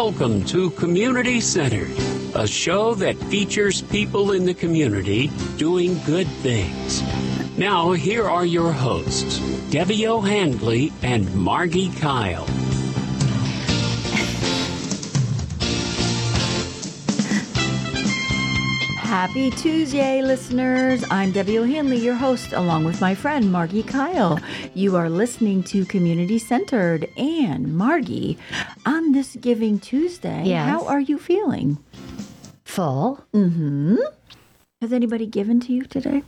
Welcome to Community Centered, a show that features people in the community doing good things. Now, here are your hosts, Debbie O'Handley and Margi Kyle. Happy Tuesday, listeners. I'm Debbie O'Handley, your host, along with my friend Margi Kyle. You are listening to Community Centered and Margi on this Giving Tuesday. Yes. How are you feeling? Full? Mm-hmm. Has anybody given to you today?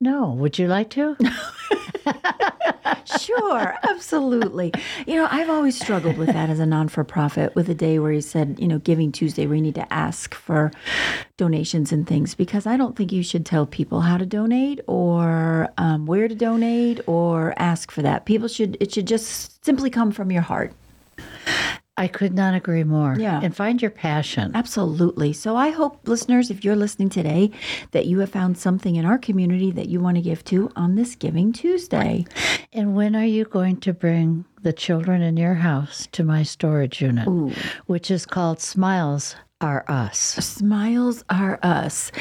No. Would you like to? Sure, absolutely. You know, I've always struggled with that as a non for profit with a day where he said, you know, Giving Tuesday, we need to ask for donations and things because I don't think you should tell people how to donate or um, where to donate or ask for that. People should, it should just simply come from your heart. I could not agree more. Yeah. And find your passion. Absolutely. So I hope, listeners, if you're listening today, that you have found something in our community that you want to give to on this Giving Tuesday. And when are you going to bring the children in your house to my storage unit, which is called Smiles Are Us? Smiles are us.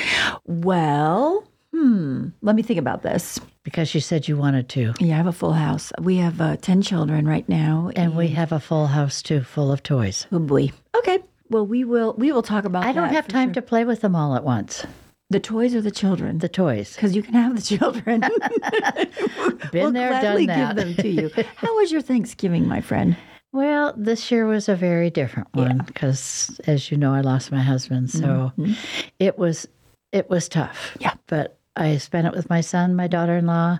Well, hmm, let me think about this. Because you said you wanted to. Yeah, I have a full house. We have uh, 10 children right now. And we have a full house too, full of toys. Oh boy. Okay. Well, we will we will talk about I don't have time sure. to play with them all at once. the toys or the children. The toys. because you can have the children. Been we'll there, gladly done that. give them to you. How was your Thanksgiving, my friend? Well, this year was a very different one because, as you know, I lost my husband, so it was it was tough. Yeah. but I spent it with my son, my daughter-in-law,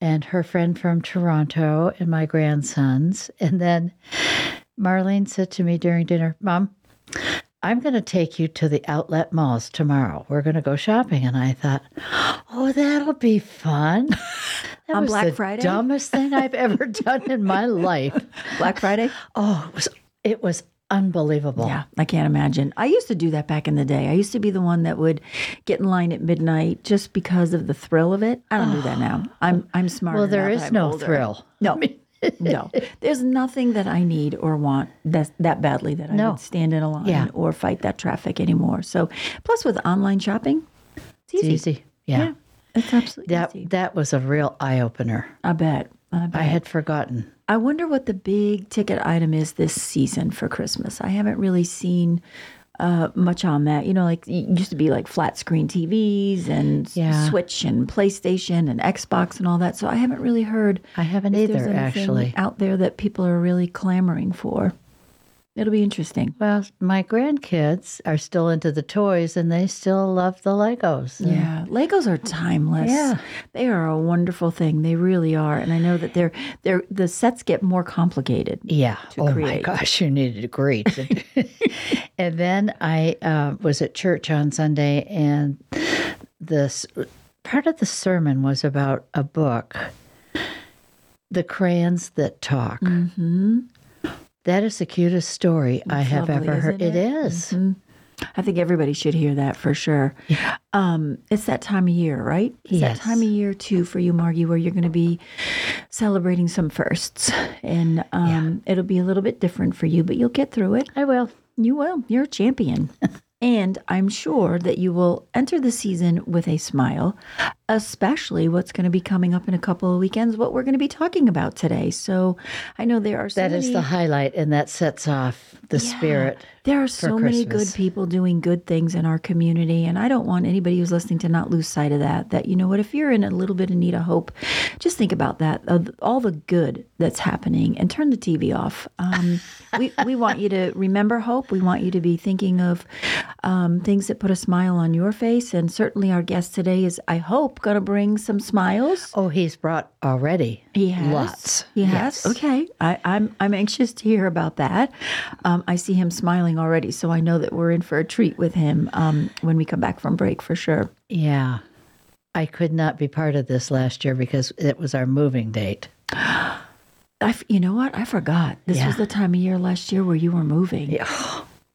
and her friend from Toronto, and my grandsons. And then Marlene said to me during dinner, "Mom." I'm going to take you to the outlet malls tomorrow. We're going to go shopping. And I thought, oh, that'll be fun. That On was Black the Friday? dumbest thing I've ever done in my life. Black Friday? Oh, it was it was unbelievable. Yeah, I can't imagine. I used to do that back in the day. I used to be the one that would get in line at midnight just because of the thrill of it. I don't do that now. I'm I'm smarter. Well, there is no older. thrill. No. no. There's nothing that I need or want that that badly that I No. would stand in a line Yeah. or fight that traffic anymore. So, plus with online shopping, it's It's easy. easy. Yeah. It's absolutely That easy. that was a real eye opener. I bet. I. I had forgotten. I wonder what the big ticket item is this season for Christmas. I haven't really seen uh, much on that. You know, like it used to be like flat screen TVs and Yeah. Switch and PlayStation and Xbox and all that. So I haven't really heard I haven't either, actually. out there that people are really clamoring for. It'll be interesting. Well, my grandkids are still into the toys and they still love the Legos. Yeah, Legos are timeless. Yeah. they are a wonderful thing. They really are, and I know that they're they're the sets get more complicated. Yeah. oh create. my gosh, you needed a great. and then I uh, was at church on Sunday, and this part of the sermon was about a book, "The Crayons That Talk." Mm-hmm. Is the cutest story I have lovely, ever heard. It it? is. I think everybody should hear that for sure. Um, it's that time of year, right? It's that time of year too for you, Margi, where you're going to be celebrating some firsts, and um, it'll be a little bit different for you, but you'll get through it. I will. You will. You're a champion. and I'm sure that you will enter the season with a smile, especially what's going to be coming up in a couple of weekends, what we're going to be talking about today. So I know there are so That is many, the highlight, and that sets off the spirit. There are so many good people doing good things in our community, and I don't want anybody who's listening to not lose sight of that. That you know what, if you're in a little bit of need of hope, just think about that, of all the good that's happening, and turn the TV off. Um, we we want you to remember hope. We want you to be thinking of um, things that put a smile on your face, and certainly our guest today is, I hope, going to bring some smiles. Oh, he's brought already. He has lots. Has. Yes. Okay, I, I'm I'm anxious to hear about that. Um, I see him smiling already, so I know that we're in for a treat with him um, when we come back from break for sure. Yeah. I could not be part of this last year because it was our moving date. I, f- you know what? I forgot. This was the time of year last year where you were moving. Yeah.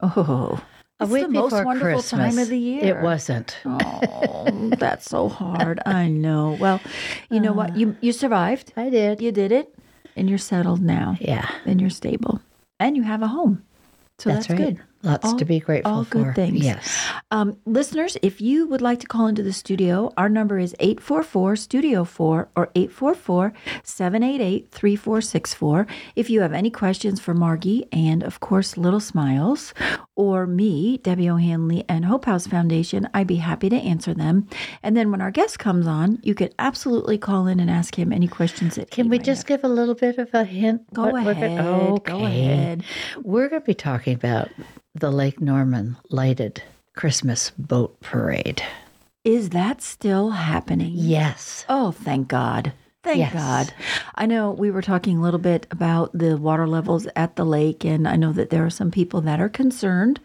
Oh, A it's week the most wonderful Christmas. time of the year. It wasn't. Oh, that's so hard. I know. Well, you know what? You you survived. I did. You did it, and you're settled now. Yeah. and you're stable, and you have a home. So that's, right. good. Lots All- to be grateful for. all for. good things. Yes. Um, listeners, if you would like to call into the studio, our number is 844 Studio 4 or 844 788 3464. If you have any questions for Margi and, of course, Little Smiles or me, Debbie O'Handley, and Hope House Foundation, I'd be happy to answer them. And then when our guest comes on, you could absolutely call in and ask him any questions that Can we just have. give a little bit of a hint? Go what ahead. gonna- Go Okay. ahead. We're going to be talking about the Lake Norman lighted Christmas boat parade. Is that still happening? Yes. Oh, thank God. Thank Yes. God. I know we were talking a little bit about the water levels at the lake, and I know that there are some people that are concerned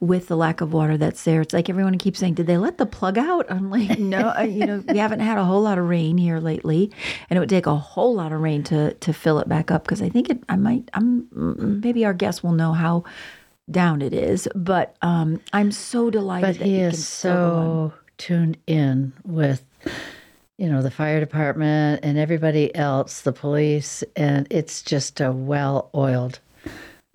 with the lack of water that's there. It's like everyone keeps saying, Did they let the plug out? I'm like, No, uh, you know, we haven't had a whole lot of rain here lately, and it would take a whole lot of rain to, to fill it back up because I think it, I might, I'm, mm, maybe our guests will know how down it is, but um, I'm so delighted But that he you is can still go on. so tuned in with, you know, the fire department and everybody else, the police, and it's just a well oiled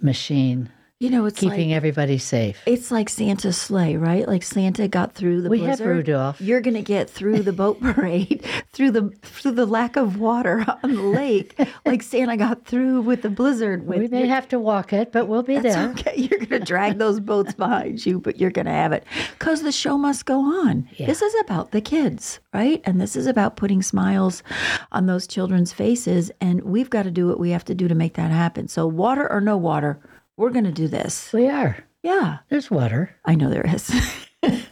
machine You know, it's keeping like, everybody safe. It's like Santa's sleigh, right? Like Santa got through the We have blizzard. Rudolph. You're going to get through the boat parade, through the through the lack of water on the lake, like Santa got through with the blizzard. With We may your- have to walk it, but we'll be That's there. okay. You're going to drag those boats behind you, but you're going to have it because the show must go on. This is about the kids, right? And this is about putting smiles on those children's faces. And we've got to do what we have to do to make that happen. So, water or no water, we're going to do this. We are. Yeah. There's water. I know there is.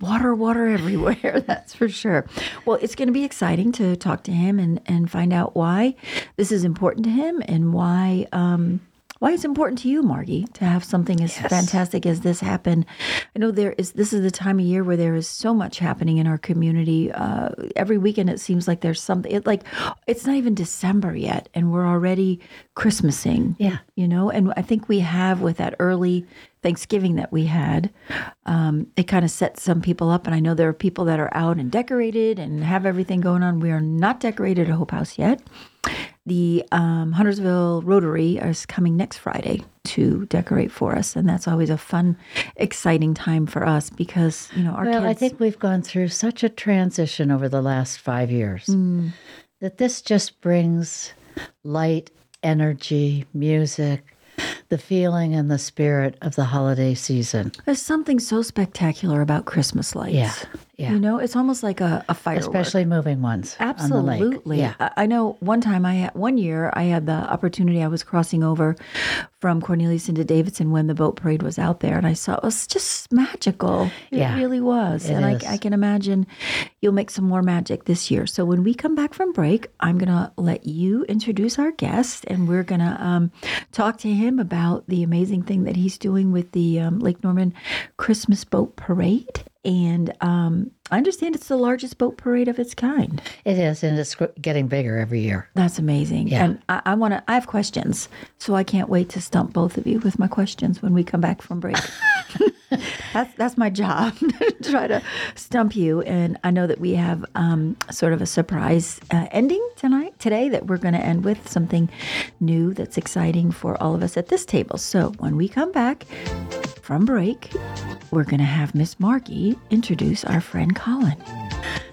water, water everywhere, that's for sure. Well, it's going to be exciting to talk to him and, and find out why this is important to him and why um, why it's important to you, Margi, to have something as fantastic as this happen. I know there is. This is the time of year where there is so much happening in our community. Uh, every weekend, it seems like there's something. It, like it's not even December yet, and we're already Christmasing Yeah. you know and i think we have with that early thanksgiving that we had um, it kind of set some people up and i know there are people that are out and decorated and have everything going on we are not decorated at hope house yet the um, huntersville rotary is coming next friday to decorate for us and that's always a fun exciting time for us because you know our Well, kids I think we've gone through such a transition over the last five years Mm. that this just brings light, energy, music, the feeling and the spirit of the holiday season. there's something so spectacular about christmas lights Yeah, yeah. you know it's almost like a, a firework Especially moving ones. on. Absolutely. Yeah. I I know one time I had one year I had the opportunity I was crossing over from Cornelius into Davidson when the boat parade was out there and I saw it was just magical. It Yeah, really was. it and. I, I can imagine you'll make some more magic this year. So when we come back from break, I'm gonna let you introduce our guest and we're gonna um, talk to him about the amazing thing that he's doing with the um, Lake Norman Christmas Boat Parade. And um, I understand it's the largest boat parade of its kind. It is, and it's getting bigger every year. That's amazing. Yeah. And I, I want to, I have questions. So I can't wait to stump both of you with my questions when we come back from break. that's, that's my job, to try to stump you. And I know that we have um, sort of a surprise uh, ending tonight, today, that we're going to end with something new that's exciting for all of us at this table. So when we come back from break, we're going to have Miss Margi introduce our friend Colin.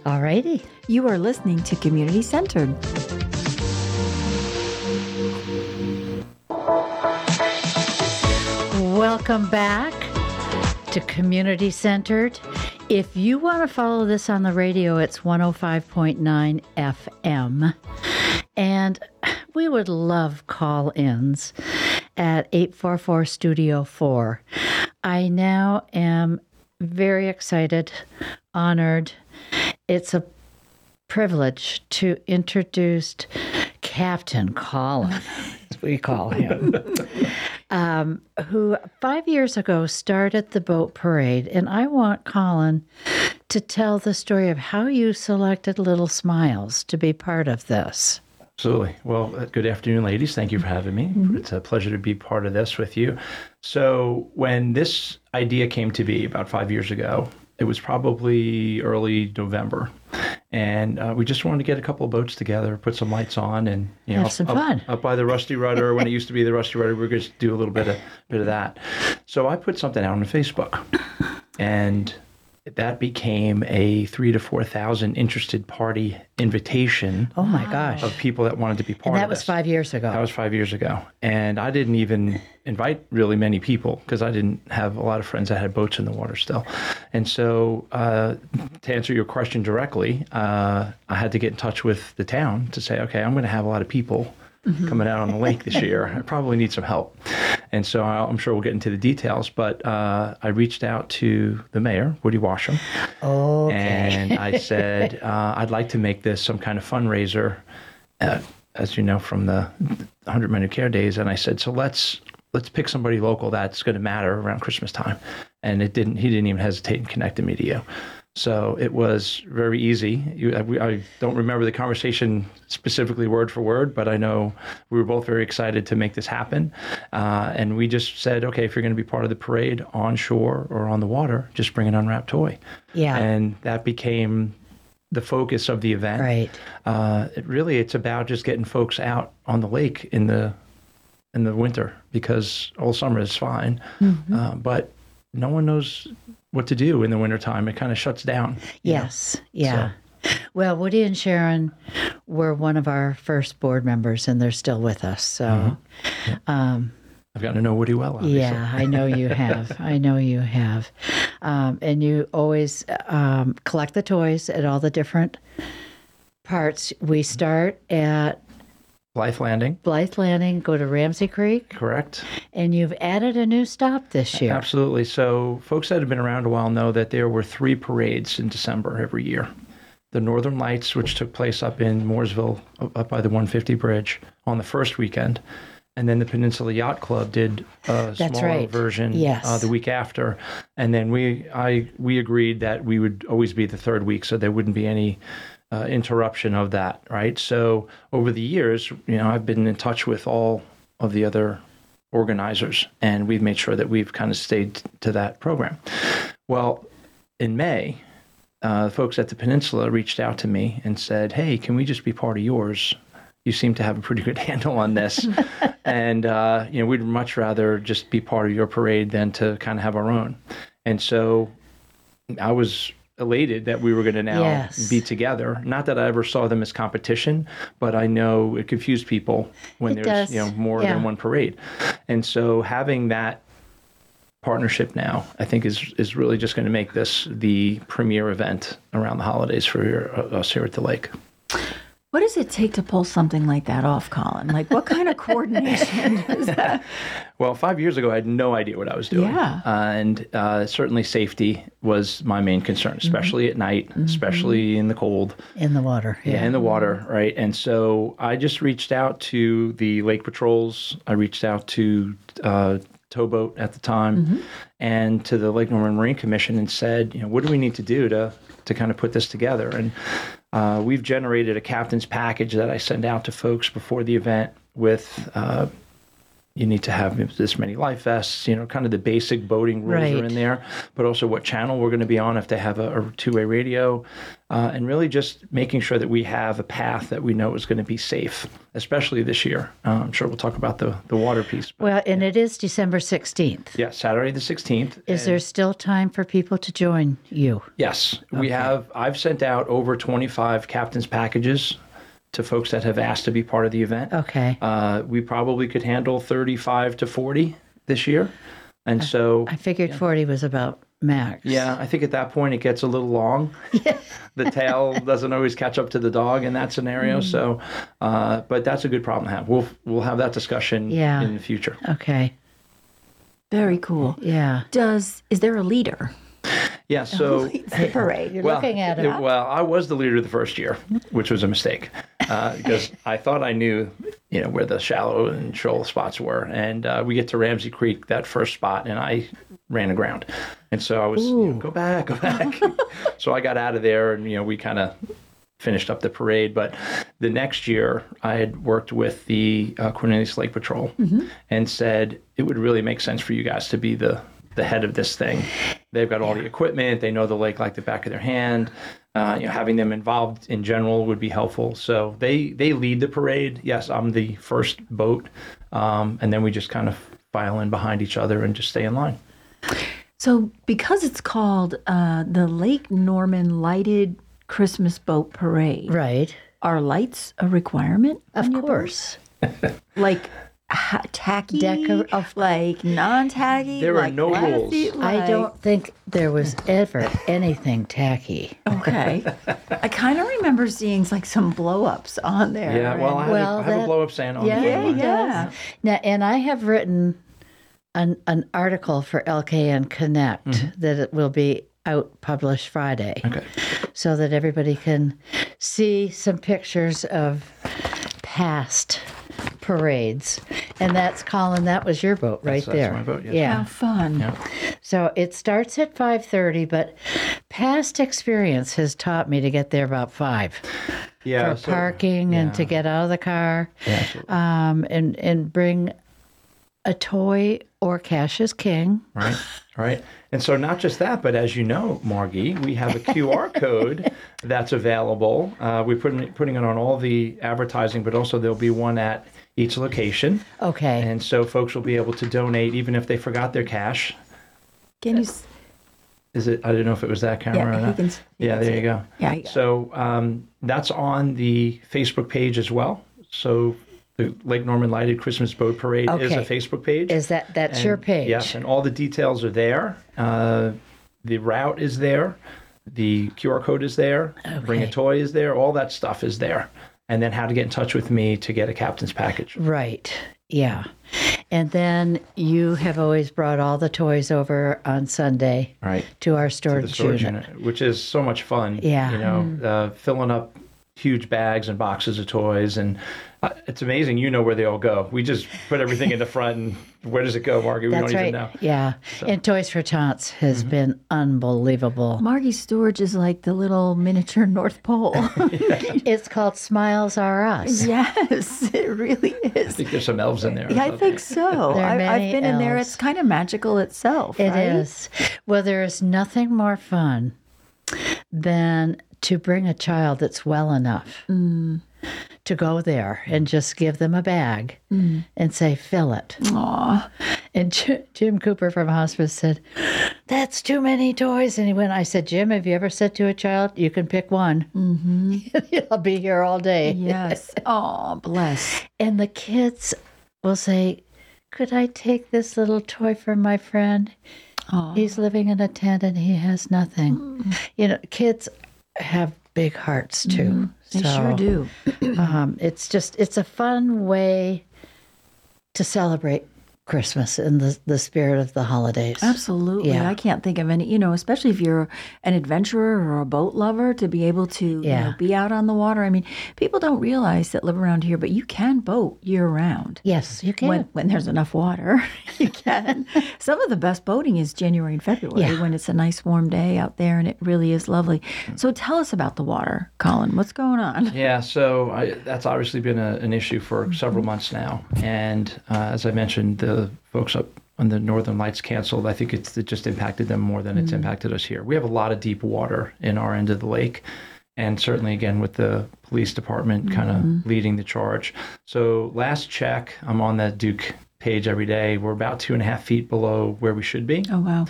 All righty. You are listening to Community Centered. Welcome back to Community Centered. If you want to follow this on the radio, it's 105.9 FM. And we would love call ins at 844 Studio 4. I now am very excited, honored. It's a privilege to introduce Captain Colin, as we call him um, who five years ago started the boat parade. And I want Colin to tell the story of how you selected Little Smiles to be part of this. Absolutely. Well, uh, good afternoon, ladies. Thank you for having me. It's a pleasure to be part of this with you. So, when this idea came to be about five years ago, it was probably early November. and uh, we just wanted to get a couple of boats together, put some lights on, and you know, Have some up, fun. up by the Rusty Rudder when it used to be the Rusty Rudder, we were going to do a little bit of bit of that. So I put something out on Facebook, and that became a three to four thousand interested party invitation Oh my gosh. of people that wanted to be part And that of was this. five years ago. That was five years ago. And I didn't even invite really many people because I didn't have a lot of friends that had boats in the water still. And so, uh, to answer your question directly, uh, I had to get in touch with the town to say, okay, I'm going to have a lot of people. Coming out on the lake this year, I probably need some help, and so I'll- I'm sure we'll get into the details. But uh, I reached out to the mayor, Woody Washam, okay. and I said, uh, I'd like to make this some kind of fundraiser, uh, as you know from the 100 Men Who Care days. And I said, so let's let's pick somebody local that's going to matter around Christmas time. And it didn't. He didn't even hesitate and connected me to you. So it was very easy. You, I, I don't remember the conversation specifically word for word, but I know we were both very excited to make this happen. Uh, and we just said, okay, if you're going to be part of the parade on shore or on the water, just bring an unwrapped toy yeah. and that became the focus of the event. right. Uh, it really, it's about just getting folks out on the lake in the in the winter because all summer is fine, Mm-hmm. uh, but no one knows what to do in the wintertime. It kind of shuts down. you know? Yes. Yeah. Well, Woody and Sharon were one of our first board members, and they're still with us. So, Mm-hmm. I've gotten to know Woody well. Obviously. yeah, I know you have. I know you have. Um, and you always um, collect the toys at all the different parts. We start at Life Landing, Blythe Landing, go to Ramsey Creek, correct? and you've added a new stop this year. Absolutely. So, folks that have been around a while know that there were three parades in December every year. The Northern Lights, which took place up in Mooresville, up up by the 150 Bridge, on the first weekend, and then the Peninsula Yacht Club did a That's smaller right. version Yes. uh, the week after, and then we I we agreed that we would always be the third week, so there wouldn't be any uh, interruption of that, right? So over the years, you know, I've been in touch with all of the other organizers, and we've made sure that we've kind of stayed to that program. Well, in May, uh, folks at the Peninsula reached out to me and said, "Hey, can we just be part of yours? You seem to have a pretty good handle on this, and uh, you know, we'd much rather just be part of your parade than to kind of have our own." And so, I was elated that we were going to now Yes. be together. Not that I ever saw them as competition, but I know it confused people when It there's does. you know more Yeah. than one parade, and so having that partnership now, I think is is really just going to make this the premier event around the holidays for us here at the lake. What does it take to pull something like that off, Colin? Like, what kind of coordination is that? Well, five years ago, I had no idea what I was doing. Yeah. Uh, and uh, certainly safety was my main concern, especially at night, especially in the cold. in the water. Yeah, in the water, right? And so I just reached out to the lake patrols. I reached out to uh, towboat at the time, and to the Lake Norman Marine Commission, and said, you know, what do we need to do to to kind of put this together? And uh, we've generated a captain's package that I send out to folks before the event with. Uh, you need to have this many life vests, you know, kind of the basic boating rules Right. are in there, but also what channel we're going to be on if they have a, a two way radio, uh, and really just making sure that we have a path that we know is going to be safe, especially this year. Uh, I'm sure we'll talk about the, the water piece. But Well, and it is December 16th. yeah, Saturday the 16th. Is there still time for people to join you? Yes, we have. I've sent out over 25 captain's packages to folks that have asked to be part of the event. Okay. Uh, we probably could handle 35 to 40 this year. And so I figured 40 was about max. Yeah, I think at that point it gets a little long. the tail doesn't always catch up to the dog in that scenario. Mm. So, uh, but that's a good problem to have. We'll we'll have that discussion Yeah. in the future. Okay. Very cool. Yeah. Does is there a leader? Yeah. So. The parade. You're Well, looking at it- well, I was the leader the first year, which was a mistake uh, because I thought I knew, you know, where the shallow and shoal spots were, and uh, we get to Ramsey Creek that first spot, and I ran aground, and so I was you know, go back, go back. so I got out of there, and you know, we kind of finished up the parade. But the next year, I had worked with the uh, Cornelius Lake Patrol and said it would really make sense for you guys to be the the head of this thing. They've got all the equipment. They know the lake like the back of their hand. uh, you know, having them involved in general would be helpful. So they they lead the parade. Yes, I'm the first boat, um, and then we just kind of file in behind each other and just stay in line. So, because it's called uh, the Lake Norman Lighted Christmas Boat Parade, Right. are lights a requirement? Of on your boat? course. Like ha- tacky, Decor- of- like non-tacky. There are no classy, rules. I like- don't think there was ever anything tacky. Okay, I kind of remember seeing like some blow-ups on there. Yeah, well, I have, Well, a, I have a blow up stand on Yeah, the yeah, yeah. Now, and I have written an, an article for LKN Connect mm-hmm. that it will be out published Friday. Okay. so that everybody can see some pictures of past parades. And that's Colin, that was your boat right That's- that's there. my boat, yes. Yeah. How fun! Yeah. So it starts at 5:30, but past experience has taught me to get there about 5 Yeah. for so- parking and to get out of the car. Yeah. Um, and and bring a toy or cash is king. Right. Right. And so not just that, but as you know, Margi, we have a QR code that's available. Uh, we're putting putting it on all the advertising, but also there'll be one at each location. Okay. And so folks will be able to donate even if they forgot their cash. Can you? s- Is it? I don't know if it was that camera Yeah, can yeah, there you it. go. Yeah, you. So um, that's on the Facebook page as well. So the Lake Norman Lighted Christmas Boat Parade is a Facebook page. is that that's your page? Yes, and all the details are there. Uh, the route is there. The QR code is there. Bring a toy is there. All that stuff is there. And then how to get in touch with me to get a captain's package. Right. Yeah. And then you have always brought all the toys over on Sunday Right. to our storage, storage unit. unit, which is so much fun. Yeah. You know, uh, filling up huge bags and boxes of toys. And it's amazing. You know where they all go. We just put everything in the front. And where does it go, Margi? We That's don't right. even know. Yeah. And Toys for Tots has Mm-hmm. been unbelievable. Margi's storage is like the little miniature North Pole. it's called Smiles Are Us. yes, it really is. I think there's some elves in there. Yeah, I think so. There are I, many I've been in there. elves. It's kind of magical itself. It right? is. Well, there is nothing more fun than to bring a child that's well enough Mm. To go there and just give them a bag Mm. and say, fill it. Aw. And J- Jim Cooper from hospice said, "That's too many toys." And he went, "I said, Jim, have you ever said to a child, you can pick one? Mm-hmm. I'll be here all day." Yes. Oh, bless. And the kids will say, "Could I take this little toy from my friend? Aw. He's living in a tent and he has nothing." You know, kids have big hearts too. They so, sure do. Um, it's just it's a fun way to celebrate Christmas in the the spirit of the holidays. Absolutely. Yeah. I can't think of any, you know, especially if you're an adventurer or a boat lover to be able to you Yeah. know, be out on the water. I mean, people don't realize that live around here, but you can boat year round. Yes, you can. When, when there's enough water, you can. Some of the best boating is January and February Yeah. when it's a nice warm day out there and it really is lovely. So tell us about the water, Colin. What's going on? Yeah, so I, that's obviously been a, an issue for several months now. And uh, as I mentioned, the folks up on the Northern Lights canceled. I think it's, it just impacted them more than it's mm-hmm. impacted us here. We have a lot of deep water in our end of the lake. And certainly, again, with the police department kind of mm-hmm. leading the charge. So, last check, I'm on that Duke page every day. We're about two and a half feet below where we should be Oh, wow.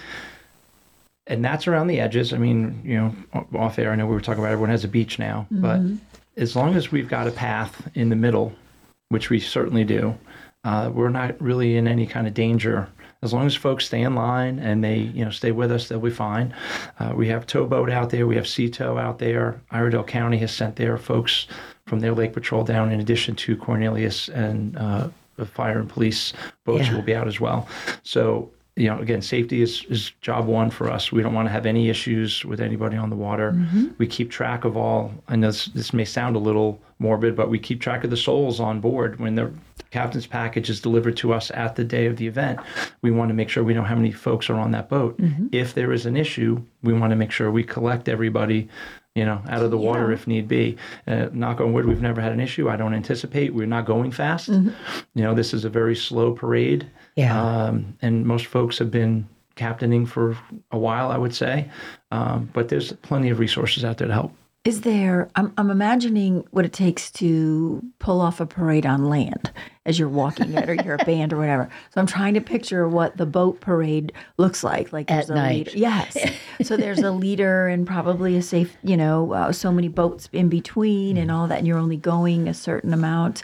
and that's around the edges. I mean, you know, off air, I know we were talking about everyone has a beach now, but mm-hmm. as long as we've got a path in the middle, which we certainly do, uh, we're not really in any kind of danger. As long as folks stay in line and they, you know, stay with us, they'll be fine. Uh, we have towboat out there. We have sea tow out there. Iredell County has sent their folks from their lake patrol down, in addition to Cornelius and uh, the fire and police boats Yeah. will be out as well. So you know, again, safety is, is job one for us. We don't want to have any issues with anybody on the water. We keep track of all. I know this, this may sound a little morbid, but we keep track of the souls on board when the captain's package is delivered to us at the day of the event. We want to make sure we know how many folks are on that boat. If there is an issue, we want to make sure we collect everybody. You know, out of the water if need be. Uh, knock on wood, we've never had an issue. I don't anticipate. We're not going fast. You know, this is a very slow parade. Yeah. Um, and most folks have been captaining for a while, I would say. Um, but there's plenty of resources out there to help. Is there, I'm, I'm imagining what it takes to pull off a parade on land as you're walking it or you're a band or whatever. So I'm trying to picture what the boat parade looks like. Like there's At a night. leader. Yes. so there's a leader and probably a safe, you know, uh, so many boats in between and all that. And you're only going a certain amount.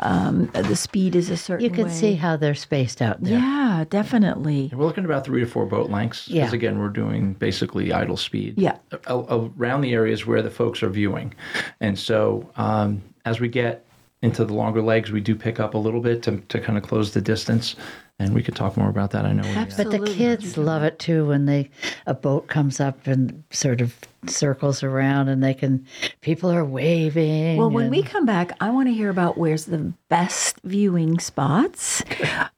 Um, the speed is a certain You can way. see how they're spaced out there. Yeah, definitely. We're looking at about three to four boat lengths. Yeah. Because again, we're doing basically idle speed. Yeah. a- a- around the areas where the folks are viewing. And so um, as we get into the longer legs, we do pick up a little bit to, to kind of close the distance. And we could talk more about that. I know. when we- But the kids love it too when they a boat comes up and sort of circles around and they can people are waving. Well, when we come back, I want to hear about where's the best viewing spots.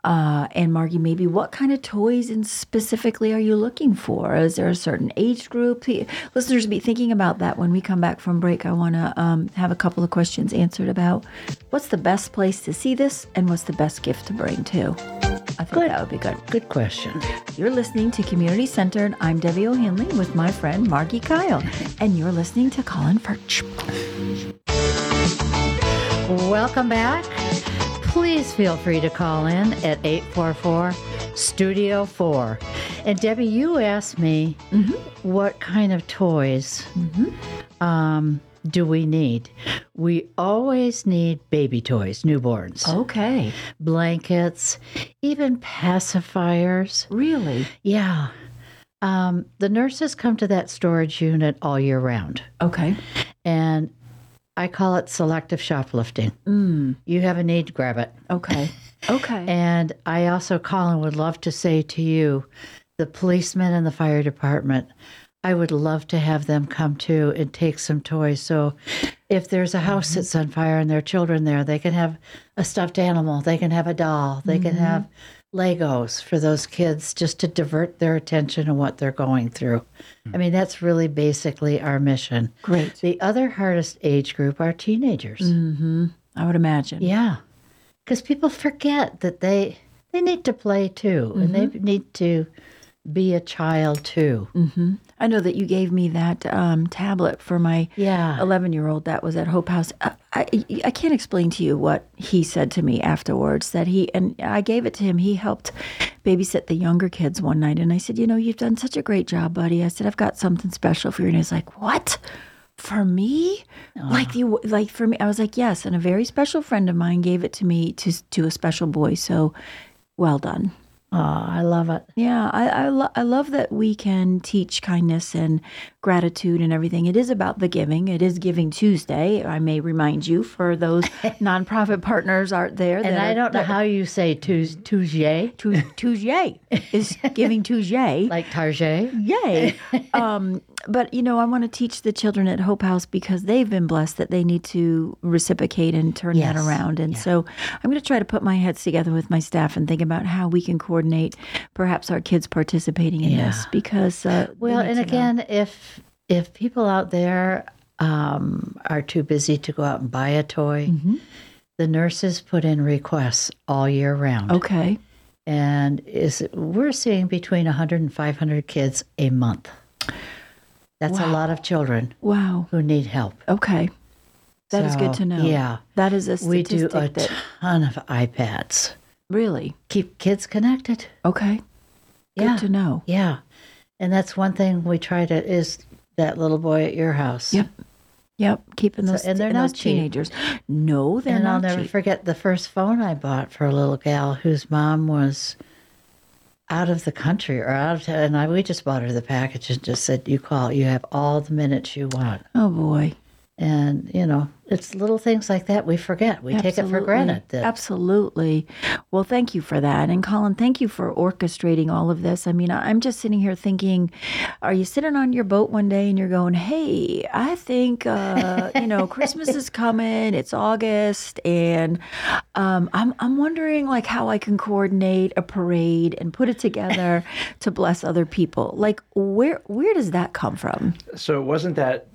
Uh, and Margi, maybe what kind of toys and specifically are you looking for? Is there a certain age group? The- Listeners, be thinking about that when we come back from break. I want to um, have a couple of questions answered about what's the best place to see this and what's the best gift to bring too. I think Good. that would be good. good question. You're listening to Community Centered. I'm Debbie O'Handley with my friend Margi Kyle, and you're listening to Colin Furcht. Welcome back. Please feel free to call in at 844 Studio 4. And Debbie, you asked me what kind of toys um, do we need? We always need baby toys, newborns, Okay, blankets, even pacifiers. really? Yeah. Um, the nurses come to that storage unit all year round, Okay. and I call it selective shoplifting. Mm, You have a need, grab it. okay. Okay. And I also, Colin, would love to say to you, the policemen and the fire department, I would love to have them come too and take some toys. So if there's a house that's on fire and there are children there, they can have a stuffed animal, they can have a doll, they can have Legos for those kids just to divert their attention and what they're going through. I mean, that's really basically our mission. Great. The other hardest age group are teenagers. Mm-hmm. I would imagine. Yeah, because people forget that they they need to play too, and they need to be a child too. Mm-hmm. I know that you gave me that um, tablet for my Yeah, 11 year old that was at Hope House. I, I, I can't explain to you what he said to me afterwards. That he, and I gave it to him, he helped babysit the younger kids one night. And I said, You know, you've done such a great job, buddy. I said, I've got something special for you. And he's like, What? For me? Like you, like for me? I was like, Yes. And a very special friend of mine gave it to me to, to a special boy. So well done. Oh, I love it. Yeah, I I, lo- I love that we can teach kindness and gratitude and everything. It is about the giving. It is Giving Tuesday. I may remind you for those nonprofit partners out there. And I don't know how you say Tues- Tuesday, Tu- Tuesday is Giving Tuesday. like Target. Yay. um, but, you know, I want to teach the children at Hope House because they've been blessed that they need to reciprocate and turn Yes. that around. And so I'm going to try to put my heads together with my staff and think about how we can coordinate perhaps our kids participating in this because. Uh, Well, and to know. again, if if people out there um, are too busy to go out and buy a toy, Mm-hmm. the nurses put in requests all year round. Okay. and is we're seeing between 100 and 500 kids a month. That's a lot of children Wow. who need help. Okay. That is good to know. Yeah, That is a we do a that ton of iPads. really. Keep kids connected. Okay. Good Yeah, to know. yeah, and that's one thing we try to is that little boy at your house. Yep. Yep. Keeping So- those and they're and not those cheap. teenagers. No, they're and I'll never cheap. forget the first phone I bought for a little gal whose mom was out of the country or out of town. and I we just bought her the package and just said, "You call, you have all the minutes you want." Oh boy. And you know, it's little things like that we forget. We take it for granted. That, Absolutely. Well, thank you for that. And Colin, thank you for orchestrating all of this. I mean, I- I'm just sitting here thinking, are you sitting on your boat one day and you're going, hey, I think, uh, you know, Christmas is coming, it's August, and um, I'm, I'm wondering like how I can coordinate a parade and put it together to bless other people. Like, where, where does that come from? So it wasn't that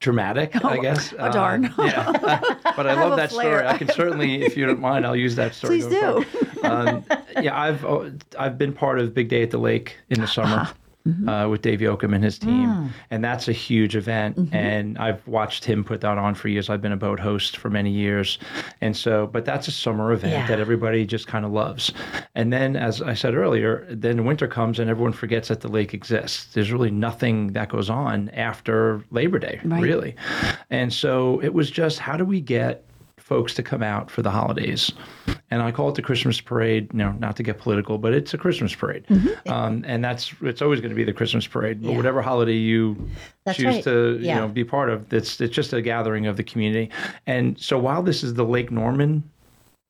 dramatic, I guess. oh, darn. Um, yeah. but I have love that flair. story. I can certainly, if you don't mind, I'll use that story. Please do. um, yeah, I've uh, I've been part of Big Day at the Lake in the summer. Mm-hmm. Uh, with Dave Yochum and his team, mm. and that's a huge event. Mm-hmm. And I've watched him put that on for years. I've been a boat host for many years, and so, but that's a summer event Yeah. that everybody just kind of loves. And then, as I said earlier, then winter comes and everyone forgets that the lake exists. There's really nothing that goes on after Labor Day, Right. really. And so it was just how do we get folks to come out for the holidays? And I call it the Christmas parade. You know, not to get political, but it's a Christmas parade, Mm-hmm. um, and that's it's always going to be the Christmas parade. But whatever holiday you That's choose right. to you know be part of, it's it's just a gathering of the community. And so while this is the Lake Norman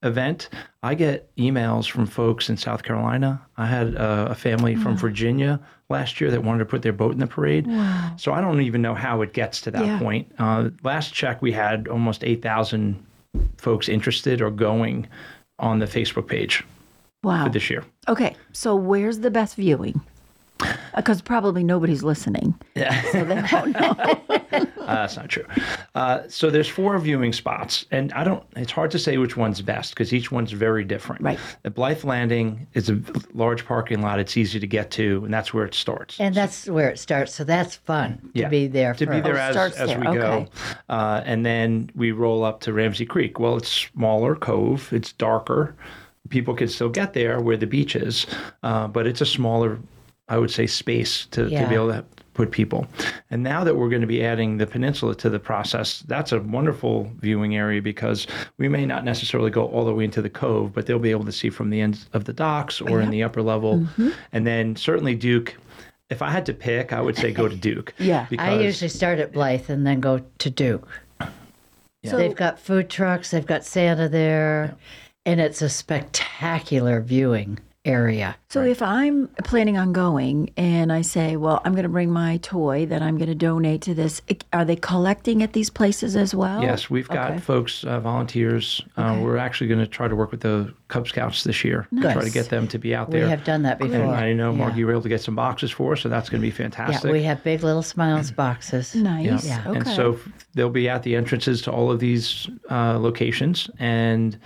event, I get emails from folks in South Carolina. I had uh, a family from Virginia last year that wanted to put their boat in the parade. Wow. So I don't even know how it gets to that Yeah. point. Uh, last check, we had almost 8,000 folks interested or going on the Facebook page Wow. for this year. Okay, so where's the best viewing? Because probably nobody's listening. Yeah. So they don't know. Uh, that's not true. Uh, so there's four viewing spots, and I don't. It's hard to say which one's best because each one's very different. Right. The Blythe Landing is a large parking lot. It's easy to get to, and that's where it starts. And that's where it starts. So that's fun Yeah. to be there. to be first. there Oh, as, starts as there, we go. okay. Uh, and then we roll up to Ramsey Creek. Well, it's smaller cove. It's darker. People can still get there where the beach is, uh, but it's a smaller, I would say, space to, to be able to put people. And now that we're going to be adding the peninsula to the process, that's a wonderful viewing area because we may not necessarily go all the way into the cove, but they'll be able to see from the ends of the docks or in the upper level. Mm-hmm. And then certainly Duke. If I had to pick, I would say go to Duke. Yeah. I usually start at Blythe and then go to Duke. So- they've got food trucks, they've got Santa there, and it's a spectacular viewing area. So if I'm planning on going and I say, well, I'm going to bring my toy that I'm going to donate to this, are they collecting at these places as well? Yes, we've got Okay. folks, uh, volunteers. Uh, we're actually going to try to work with the Cub Scouts this year. Nice. Try to get them to be out there. We have done that before. and I know, Mark, yeah. you were able to get some boxes for us, so that's going to be fantastic. Yeah, we have big little smiles boxes. Nice. Yeah. Okay. And so they'll be at the entrances to all of these uh, locations, and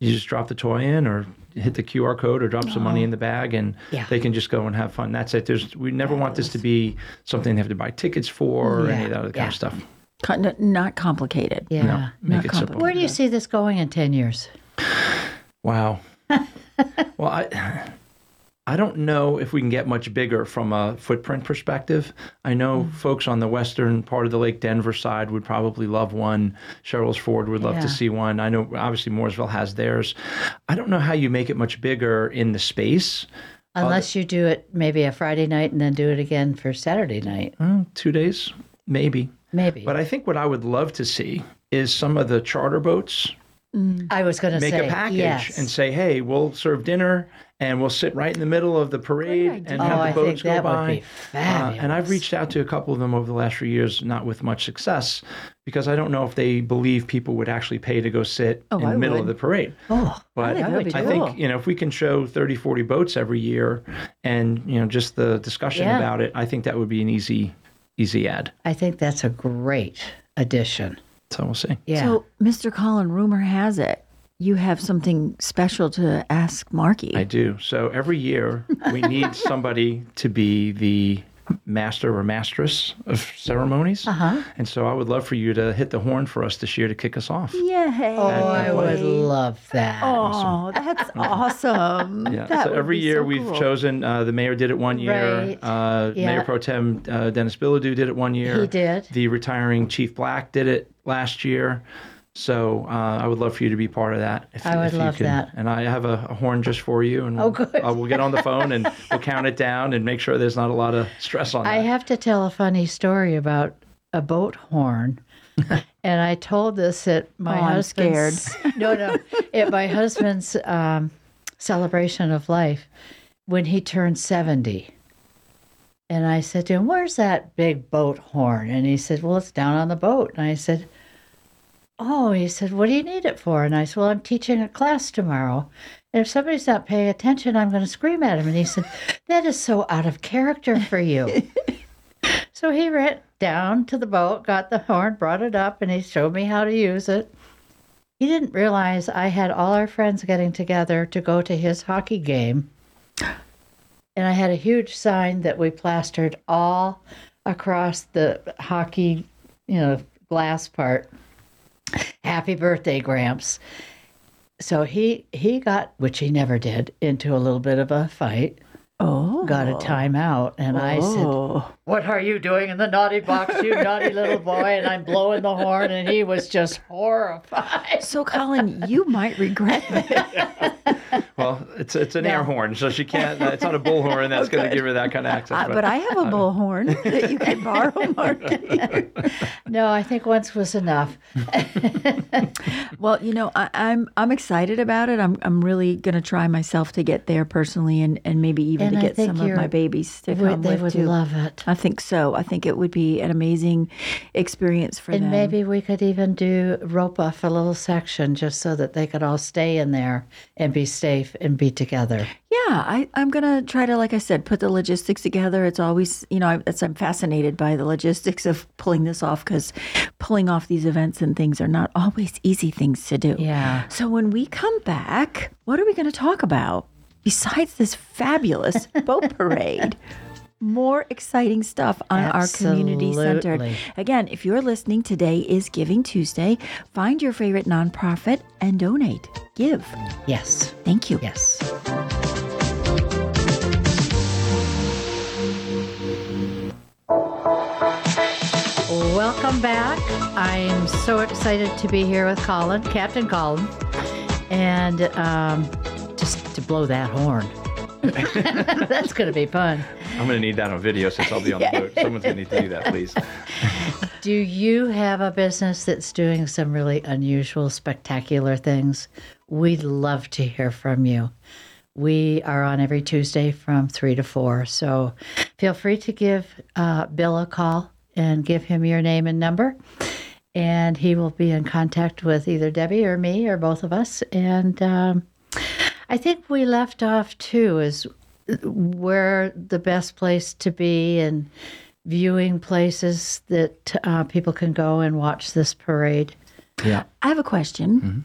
you just drop the toy in or hit the QR code or drop some money oh. in the bag, and Yeah. they can just go and have fun. That's it. There's we never want this to be something they have to buy tickets for or any of that other kind of stuff. Not complicated. Yeah. No, make Not it simple. Where do you see this going in 10 years? Wow. well, I I don't know if we can get much bigger from a footprint perspective. I know Mm. folks on the western part of the Lake Denver side would probably love one. Sherrills Ford would love Yeah. to see one. I know obviously Mooresville has theirs. I don't know how you make it much bigger in the space. Unless you do it maybe a Friday night and then do it again for Saturday night. Uh, two days, maybe. Maybe. But I think what I would love to see is some of the charter boats I was going to make say a package yes. and say, "Hey, we'll serve dinner and we'll sit right in the middle of the parade idea. and Oh, have the I boats think that go would by." be Uh, and I've reached out to a couple of them over the last few years, not with much success, because I don't know if they believe people would actually pay to go sit Oh, in the I middle would. of the parade. oh, But think I, that would be think cool. you know if we can show 30, 40 boats every year, and you know just the discussion Yeah. about it, I think that would be an easy, easy ad. I think that's a great addition. So we'll see. Yeah. So, Mr. Colin, rumor has it you have something special to ask Marky. I do. So every year we need somebody to be the master or mistress of ceremonies. Uh-huh. And so I would love for you to hit the horn for us this year to kick us off. Yay. oh, I would love that. Oh, that's awesome. Yeah. That so would every be year so we've cool. chosen, uh, the mayor did it one year. Right. Uh, Yeah. Mayor Pro Tem uh, Dennis Bilodeau did it one year. He did. The retiring Chief Black did it last year. So uh, I would love for you to be part of that. If, I would if you love can. that. And I have a, a horn just for you, and Oh, we'll, good. uh, we'll get on the phone and we'll count it down and make sure there's not a lot of stress on I that. have to tell a funny story about a boat horn. and I told this at my Oh, I'm husband's no no at my husband's um, celebration of life when he turned 70 and I said to him where's that big boat horn and he said well it's down on the boat and I said oh he said what do you need it for and I said well I'm teaching a class tomorrow and if somebody's not paying attention I'm going to scream at him and he said that is so out of character for you so he ran down to the boat, got the horn, brought it up, and he showed me how to use it. he didn't realize I had all our friends getting together to go to his hockey game. And I had a huge sign that we plastered all across the hockey, you know, glass part. Happy birthday, Gramps. So he he got, which he never did, into a little bit of a fight. Oh. Got a oh. timeout, and I said, Oh. what are you doing in the naughty box, you naughty little boy? And I'm blowing the horn, and he was just horrified. So, Colin, you might regret that. Well, it's it's an air horn, so she can't. It's not a bullhorn that's going to give her that kind of access. Uh, but I have a bullhorn that you can borrow, Mark. No, I think once was enough. Well, you know, I, I'm I'm excited about it. I'm I'm really gonna try myself to get there personally, and, and maybe even And to I get some of my babies to Would- come they with would too. love it. I think so. I think it would be an amazing experience for And them. And maybe we could even do rope off a little section just so that they could all stay in there and be safe and be together. Yeah, I, I'm gonna try to, like I said, put the logistics together. It's always, you know, I, I'm fascinated by the logistics of pulling this off because pulling off these events and things are not always easy things to do. Yeah. So when we come back, what are we going to talk about besides this fabulous boat parade? More exciting stuff on our community centered. Again, if you're listening, today is Giving Tuesday. Find your favorite nonprofit and donate. Give. Yes. Thank you. Yes. Welcome back. I'm so excited to be here with Colin, Captain Colin, and um, just to blow that horn. That's going to be fun. I'm going to need that on video since I'll be on the boat. Someone's going to need to do that, please. Do you have a business that's doing some really unusual, spectacular things? We'd love to hear from you. We are on every Tuesday from 3 to 4. So feel free to give uh, Bill a call and give him your name and number. And he will be in contact with either Debbie or me or both of us. And um, I think we left off too is where the best place to be and viewing places that uh, people can go and watch this parade. Yeah. I have a question.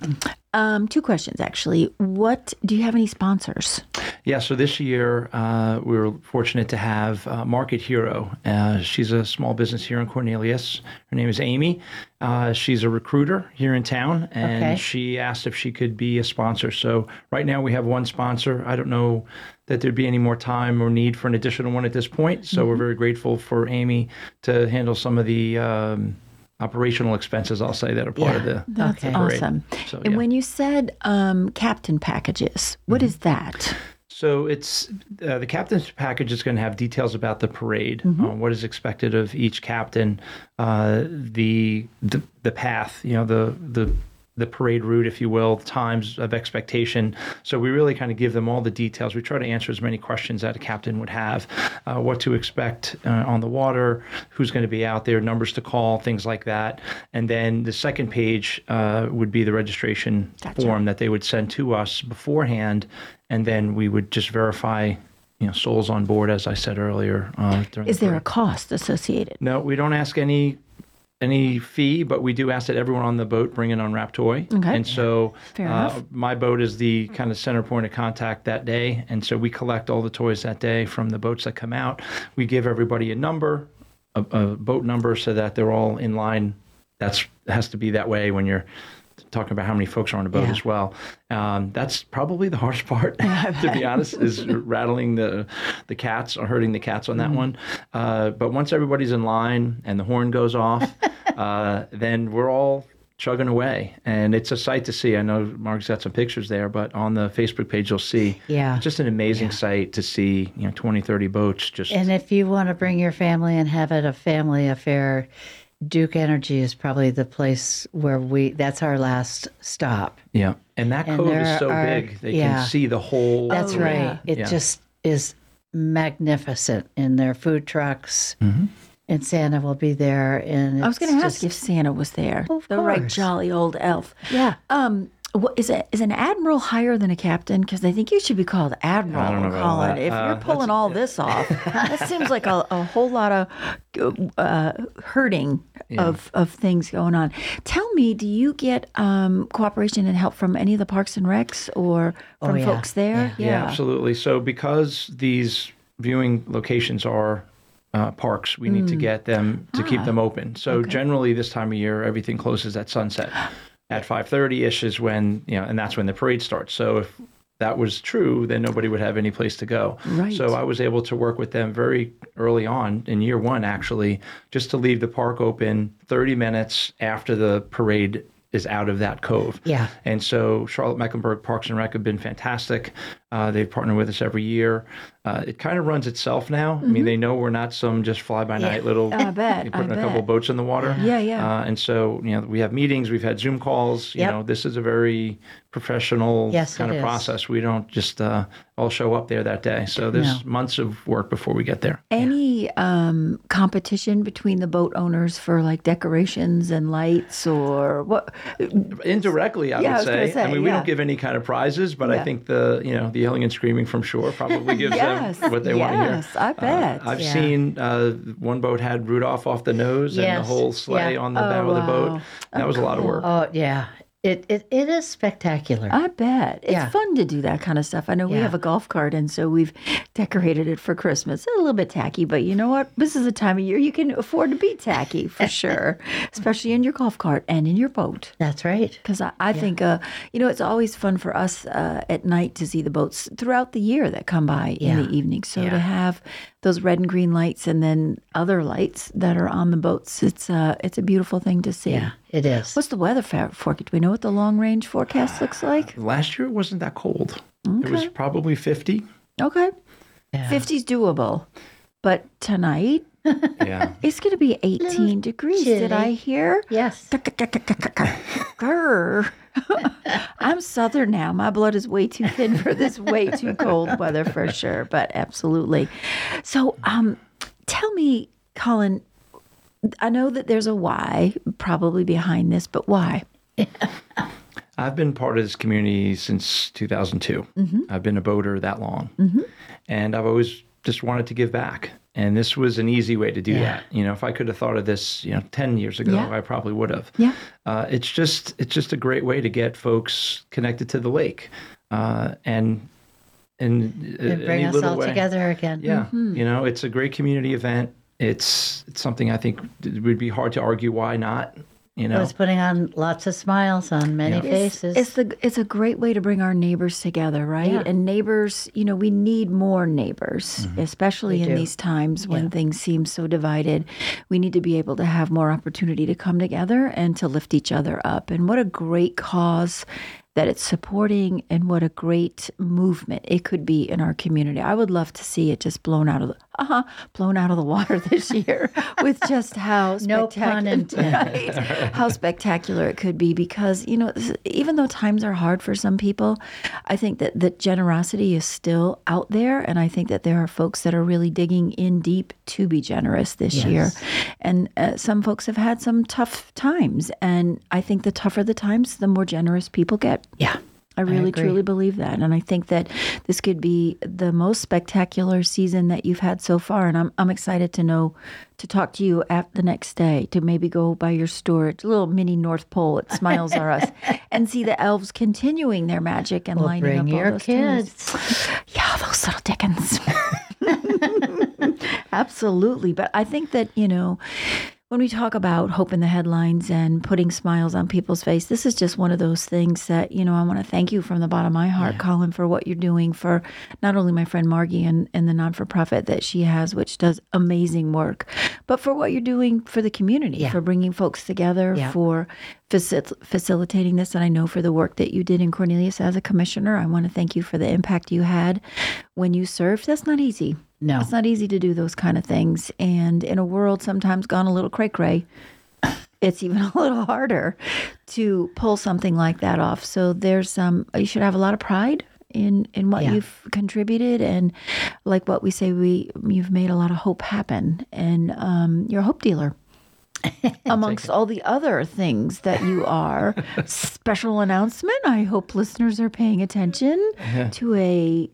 Um, two questions actually. What do you have any sponsors? Yeah, so this year uh, we were fortunate to have uh, Market Hero. Uh, she's a small business here in Cornelius. Her name is Amy. Uh, she's a recruiter here in town, and Okay. she asked if she could be a sponsor. So right now we have one sponsor. I don't know that there'd be any more time or need for an additional one at this point. So we're very grateful for Amy to handle some of the um, operational expenses. I'll say that are part of the That's Okay. awesome. So, And when you said um, captain packages, what is that? So it's uh, the captain's package is going to have details about the parade, uh, what is expected of each captain, uh, the, the the path, you know, the the the parade route, if you will, times of expectation. So we really kind of give them all the details. We try to answer as many questions that a captain would have, uh, what to expect uh, on the water, who's going to be out there, numbers to call, things like that. And then the second page uh, would be the registration Gotcha. form that they would send to us beforehand, and then we would just verify, you know, souls on board, as I said earlier. Uh, Is the there a cost associated? No, we don't ask any any fee, but we do ask that everyone on the boat bring an unwrapped toy. Okay. And so uh, my boat is the kind of center point of contact that day. And so we collect all the toys that day from the boats that come out. We give everybody a number, a, a boat number, so that they're all in line. That's has to be that way when you're talking about how many folks are on a boat Yeah. as well. Um, that's probably the hardest part, to be honest, is rattling the the cats or hurting the cats on that Mm-hmm. one. Uh, but once everybody's in line and the horn goes off, uh, then we're all chugging away, and it's a sight to see. I know Mark's got some pictures there, but on the Facebook page you'll see. Yeah. just an amazing sight to see. You know, 20, 30 boats just. And if you want to bring your family and have it a family affair, Duke Energy is probably the place where we, that's our last stop. yeah, and that and cove is so are- big they yeah. can see the whole. That's Oh, right. yeah. It Yeah. just is magnificent in their food trucks. Mm-hmm. And Santa will be there. And I was going to ask just- if Santa was there. Of the right jolly old elf. Yeah. Um, What is it? Is an admiral higher than a captain? Because I think you should be called admiral, I don't know about Colin. If Uh, you're pulling all this off, that seems like a, a whole lot of uh, hurting of of things going on. Tell me, do you get um, cooperation and help from any of the parks and recs or from Oh, yeah. folks there? Yeah, absolutely. So because these viewing locations are uh, parks, we Mm. need to get them to Ah, keep them open. So generally, this time of year, everything closes at sunset. At five thirty ish is when you know, and that's when the parade starts. So if that was true, then nobody would have any place to go. Right. So I was able to work with them very early on in year one, actually, just to leave the park open 30 minutes after the parade is out of that cove. Yeah. And so Charlotte Mecklenburg Parks and Rec have been fantastic. Uh, they partner with us every year. Uh, it kind of runs itself now. I mean, they know we're not some just fly by night little. Mm-hmm. I bet, you I putting a couple bet. of boats in the water. Yeah, yeah. Uh, and so you know we have meetings, we've had Zoom calls. You Yep. know, this is a very professional Yes, kind of is. process. We don't just uh, all show up there that day. So there's No. months of work before we get there. Any um, competition between the boat owners for like decorations and lights or what? Indirectly, I Yeah, would gonna say. say, I mean, we don't give any kind of prizes, but Yeah. I think the you know the yelling and screaming from shore probably gives Yes, them what they want to hear. yes, I bet. I've Yeah. seen uh, one boat had Rudolph off the nose and the whole sleigh yeah. on the Oh, bow of the wow. boat. That was a lot of work. Oh yeah, it it, it is spectacular. I bet. It's Yeah. fun to do that kind of stuff. I know we have a golf cart, and so we've decorated it for Christmas. A little bit tacky, but you know what? This is a time of year you can afford to be tacky for sure, especially in your golf cart and in your boat. That's right. Because I, I think, uh, you know, it's always fun for us uh, at night to see the boats throughout the year that come by in the evening. So to have those red and green lights and then other lights that are on the boats, it's uh, it's a beautiful thing to see. Yeah, it is. What's the weather forecast? Do we know what the long range forecast looks like? Last year it wasn't that cold. Okay. It was probably 50. Okay. Yeah. 50's doable. But tonight, Yeah. it's going to be 18 degrees. Did. I hear? Yes. Grr. I'm southern now. My blood is way too thin for this way too cold weather for sure, but absolutely. So, um, tell me, Colin, I know that there's a why probably behind this, but why? I've been part of this community since 2002. Mm-hmm. I've been a boater that long. And I've always just wanted to give back. And this was an easy way to do Yeah. that. You know, if I could have thought of this, you know, 10 years ago, Yeah. I probably would have. Yeah. Uh, it's just it's just a great way to get folks connected to the lake. Uh, and uh, And bring us all way. together again. Yeah, you know, it's a great community event. It's it's something I think it would be hard to argue why not. You know, Well, it's putting on lots of smiles on many faces. It's the it's a great way to bring our neighbors together, right? Yeah. And neighbors, you know, we need more neighbors, mm-hmm. especially We in do. these times when Yeah. things seem so divided. We need to be able to have more opportunity to come together and to lift each other up. And what a great cause that it's supporting and what a great movement it could be in our community. I would love to see it just blown out of the uh-huh, blown out of the water this year with just how No pun intended. right? how spectacular it could be because you know even though times are hard for some people i think that that generosity is still out there and i think that there are folks that are really digging in deep to be generous this year and uh, some folks have had some tough times and i think the tougher the times the more generous people get yeah. I really agree. truly believe that. And I think that this could be the most spectacular season that you've had so far. And I'm, I'm excited to know, to talk to you at the next day, to maybe go by your store, it's a little mini North Pole at Smiles R Us, and see the elves continuing their magic and Well, lining up bring all your those kids. Yeah, those little dickens. Absolutely. But I think that, you know, when we talk about hope in the headlines and putting smiles on people's face, this is just one of those things that, you know, I want to thank you from the bottom of my heart, Colin, for what you're doing for not only my friend Margi and, and the non for profit that she has, which does amazing work, but for what you're doing for the community, Yeah. for bringing folks together, Yeah. for facil- facilitating this. And I know for the work that you did in Cornelius as a commissioner, I want to thank you for the impact you had when you served. That's not easy. No. It's not easy to do those kind of things. And in a world sometimes gone a little cray cray, it's even a little harder to pull something like that off. So there's um you should have a lot of pride in in what Yeah. you've contributed and like what we say we you've made a lot of hope happen and um you're a hope dealer. amongst all the other things that you are. Special announcement. I hope listeners are paying attention to a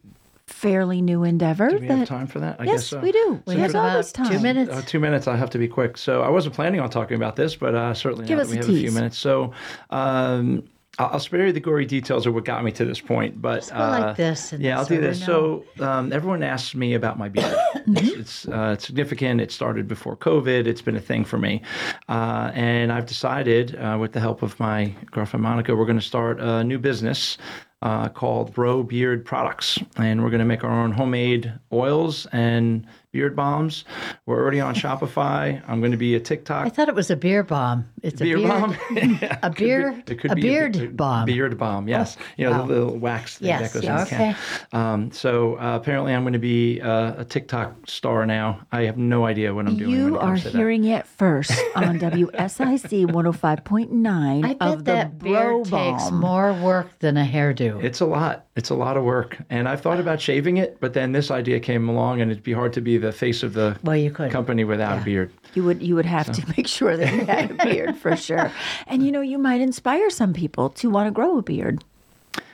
fairly new endeavor. Do we that, have time for that? I yes, guess so. we do. We There's have about always time. two minutes. Uh, two minutes. I have to be quick. So I wasn't planning on talking about this, but uh, certainly Give now us that we a have a few minutes. So um, I'll, I'll spare you the gory details of what got me to this point. But go like uh, this and yeah, I'll do this. So um, everyone asks me about my beard. it's it's, uh, it's significant. It started before COVID. It's been a thing for me, uh, and I've decided, uh, with the help of my girlfriend Monica, we're going to start a new business uh, called Bro Beard Products, and we're going to make our own homemade oils and beard bombs. We're already on Shopify. I'm going to be a TikTok I thought it was a beer bomb. It's a beer beard, balm. Yeah, a it could be- it could a be beard a, bomb. Beard bomb, yes. you know wow. the little wax thing Yes, that goes yes. in the can. Okay. Um, so uh, apparently, I'm going to be uh, a TikTok star now. I have no idea what I'm doing. You are comes to that. hearing it first on WSIC 105.9 I of bet the that Bro beard takes Balm. more work than a hairdo. It's a lot. It's a lot of work, and I've thought about shaving it, but then this idea came along, and it'd be hard to be the face of the well, you could. company without a beard. You would you would have to make sure that you had a beard for sure. And you know, you might inspire some people to want to grow a beard.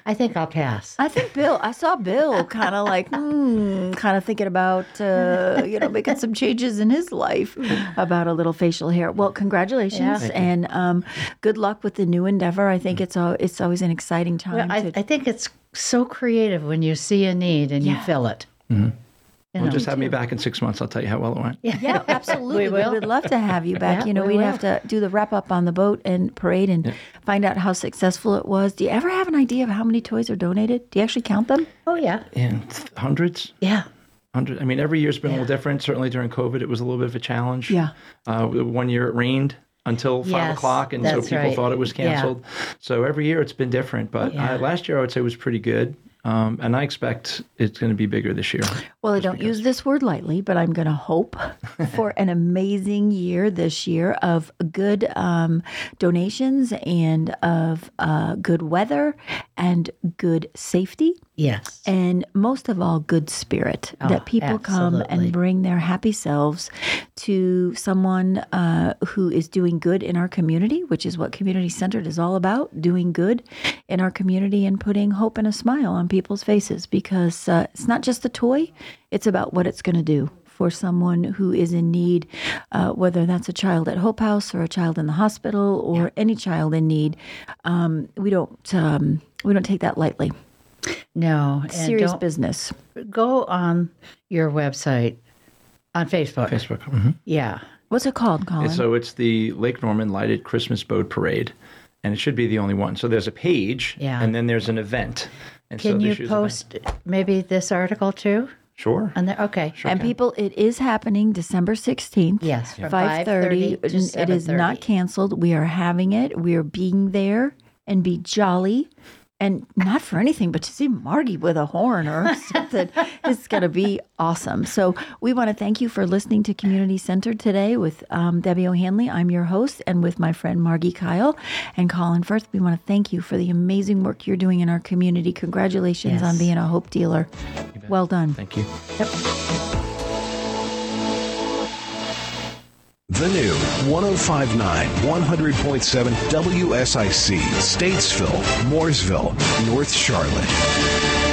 I think I'll pass. I think Bill, I saw Bill kind of like, hmm, kind of thinking about, uh, you know, making some changes in his life about a little facial hair. Well, congratulations Yeah. and um, good luck with the new endeavor. I think it's al- it's always an exciting time. Well, I, to, I think it's so creative when you see a need and you fill it. You Well, know. just have me back in six months. I'll tell you how well it went. yeah, absolutely. we, we, would love to have you back. Yeah, you know, we we'd have to do the wrap up on the boat and parade and find out how successful it was. Do you ever have an idea of how many toys are donated? Do you actually count them? oh yeah, And th- hundreds, yeah. hundred. I mean, every year's been a little different. Certainly during COVID, it was a little bit of a challenge. Yeah. Uh, one year it rained until five Yes, o'clock, and so people right. thought it was Yeah. canceled. So every year it's been different. But Yeah. uh, last year I would say was pretty good, um, and I expect it's going to be bigger this year. Well, I don't use this word lightly, but I'm going to hope for an amazing year this year of good um, donations and of uh, good weather and good safety. Yes. And most of all, good spirit that people come and bring their happy selves to someone uh, who is doing good in our community, which is what community centered is all about doing good in our community and putting hope and a smile on people's faces because uh, it's not just a toy, it's about what it's going to do. For someone who is in need, uh, whether that's a child at Hope House or a child in the hospital or any child in need, um, we don't um, we don't take that lightly. no. And Serious business. go on your website on Facebook. Facebook. Mhm. Yeah. What's it called, Colin? And so it's the Lake Norman Lighted Christmas Boat Parade, and it should be the only one. So there's a page, Yeah. and then there's an event. And Can this you year's event- post maybe this article too? Sure. On there? Okay. and people, it is happening December 16th. Yes, from 5.30. 5:30 to It is not canceled. We are having it. We are being there and be jolly. And not for anything, but to see Margi with a horn or something, it's going to be awesome. So, we want to thank you for listening to Community Center today with um, Debbie O'Handley. I'm your host, and with my friend Margi Kyle and Colin Furcht. We want to thank you for the amazing work you're doing in our community. Congratulations on being a Hope dealer. Well done. Thank you. The new 1059 100.7 WSIC, Statesville, Mooresville, North Charlotte.